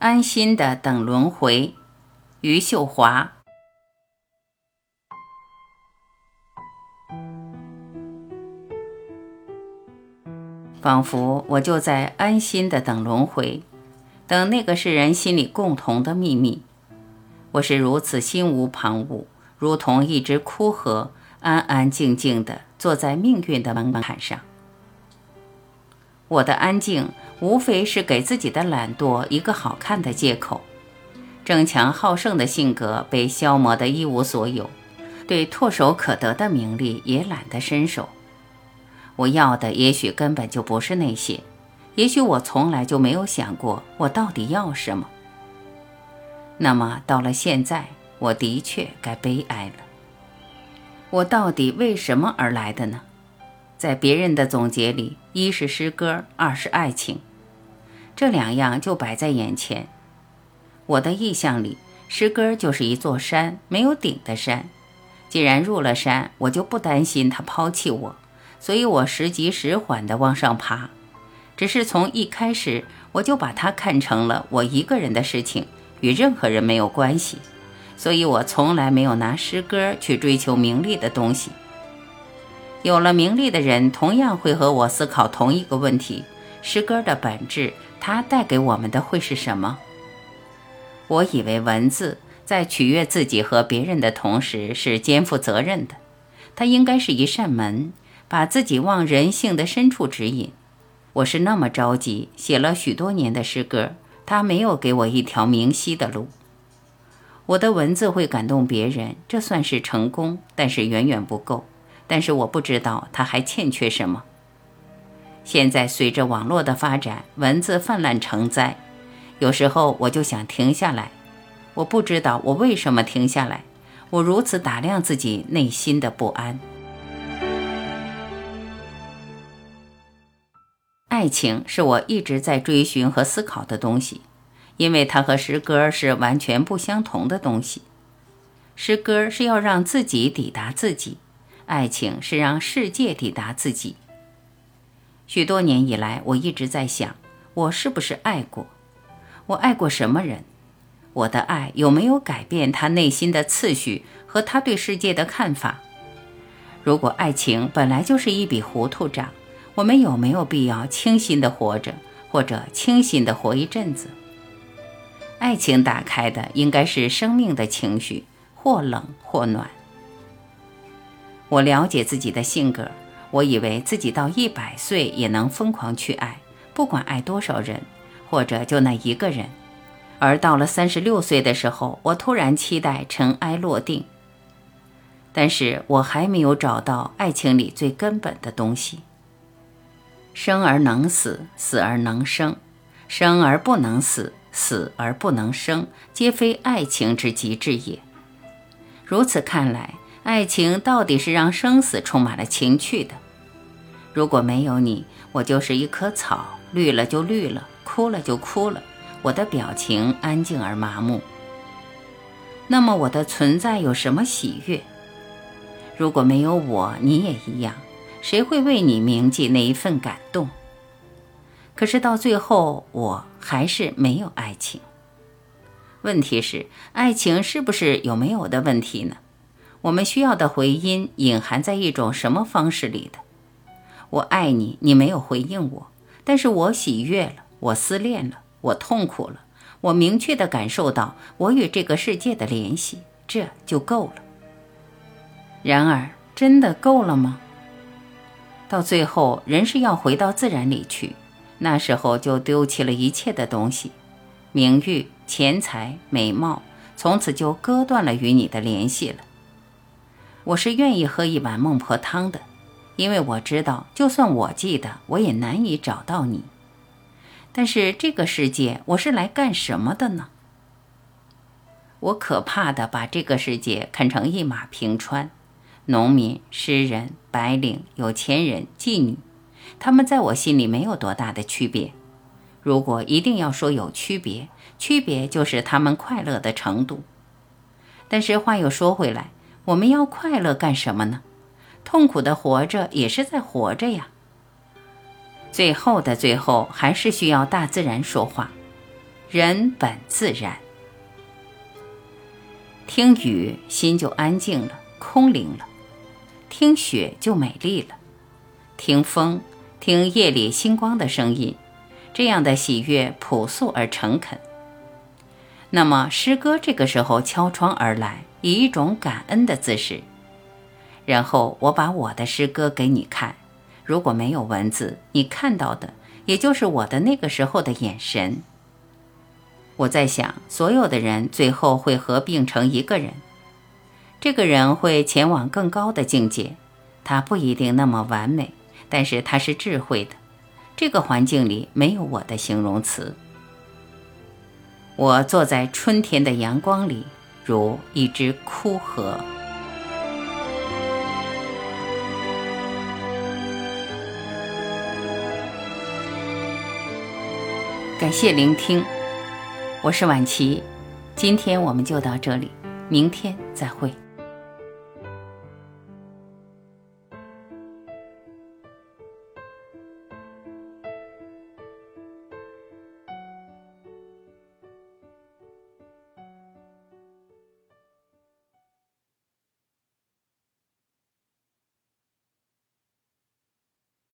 安心的等轮回，余秀华。仿佛我就在安心的等轮回，等那个是人心里共同的秘密。我是如此心无旁骛，如同一只枯荷，安安静静地坐在命运的门槛上。我的安静，无非是给自己的懒惰一个好看的借口。争强好胜的性格被消磨得一无所有，对唾手可得的名利也懒得伸手。我要的也许根本就不是那些，也许我从来就没有想过我到底要什么。那么到了现在，我的确该悲哀了。我到底为什么而来的呢？在别人的总结里，一是诗歌，二是爱情，这两样就摆在眼前。我的意象里，诗歌就是一座山，没有顶的山。既然入了山，我就不担心他抛弃我，所以我时急时缓地往上爬。只是从一开始，我就把它看成了我一个人的事情，与任何人没有关系。所以我从来没有拿诗歌去追求名利的东西。有了名利的人，同样会和我思考同一个问题：诗歌的本质，它带给我们的会是什么？我以为文字在取悦自己和别人的同时是肩负责任的，它应该是一扇门，把自己往人性的深处指引。我是那么着急，写了许多年的诗歌，它没有给我一条明晰的路。我的文字会感动别人，这算是成功，但是远远不够。但是我不知道它还欠缺什么。现在随着网络的发展，文字泛滥成灾，有时候我就想停下来。我不知道我为什么停下来。我如此打量自己内心的不安。爱情是我一直在追寻和思考的东西，因为它和诗歌是完全不相同的东西。诗歌是要让自己抵达自己。爱情是让世界抵达自己。许多年以来，我一直在想，我是不是爱过？我爱过什么人？我的爱有没有改变他内心的次序和他对世界的看法？如果爱情本来就是一笔糊涂账，我们有没有必要清新的活着，或者清新的活一阵子？爱情打开的应该是生命的情绪，或冷或暖。我了解自己的性格，我以为自己到一百岁也能疯狂去爱，不管爱多少人，或者就那一个人。而到了三十六岁的时候，我突然期待尘埃落定。但是我还没有找到爱情里最根本的东西。生而能死，死而能生；生而不能死，死而不能生，皆非爱情之极致也。如此看来。爱情到底是让生死充满了情趣的。如果没有你，我就是一棵草，绿了就绿了，枯了就枯了，我的表情安静而麻木。那么我的存在有什么喜悦？如果没有我，你也一样，谁会为你铭记那一份感动？可是到最后，我还是没有爱情。问题是，爱情是不是有没有的问题呢？我们需要的回音隐含在一种什么方式里的？我爱你，你没有回应我，但是我喜悦了，我思恋了，我痛苦了，我明确地感受到我与这个世界的联系，这就够了。然而，真的够了吗？到最后，人是要回到自然里去，那时候就丢弃了一切的东西，名誉、钱财、美貌，从此就割断了与你的联系了。我是愿意喝一碗孟婆汤的，因为我知道，就算我记得，我也难以找到你。但是这个世界，我是来干什么的呢？我可怕的把这个世界看成一马平川，农民、诗人、白领、有钱人、妓女，他们在我心里没有多大的区别。如果一定要说有区别，区别就是他们快乐的程度。但是话又说回来。我们要快乐干什么呢？痛苦的活着也是在活着呀。最后的最后，还是需要大自然说话。人本自然。听雨，心就安静了，空灵了；听雪就美丽了；听风，听夜里星光的声音，这样的喜悦朴素而诚恳。那么诗歌这个时候敲窗而来，以一种感恩的姿势。然后我把我的诗歌给你看，如果没有文字，你看到的也就是我的那个时候的眼神。我在想，所有的人最后会合并成一个人，这个人会前往更高的境界。他不一定那么完美，但是他是智慧的。这个环境里没有我的形容词。我坐在春天的阳光里，如一只枯荷。感谢聆听。我是婉琪，今天我们就到这里，明天再会。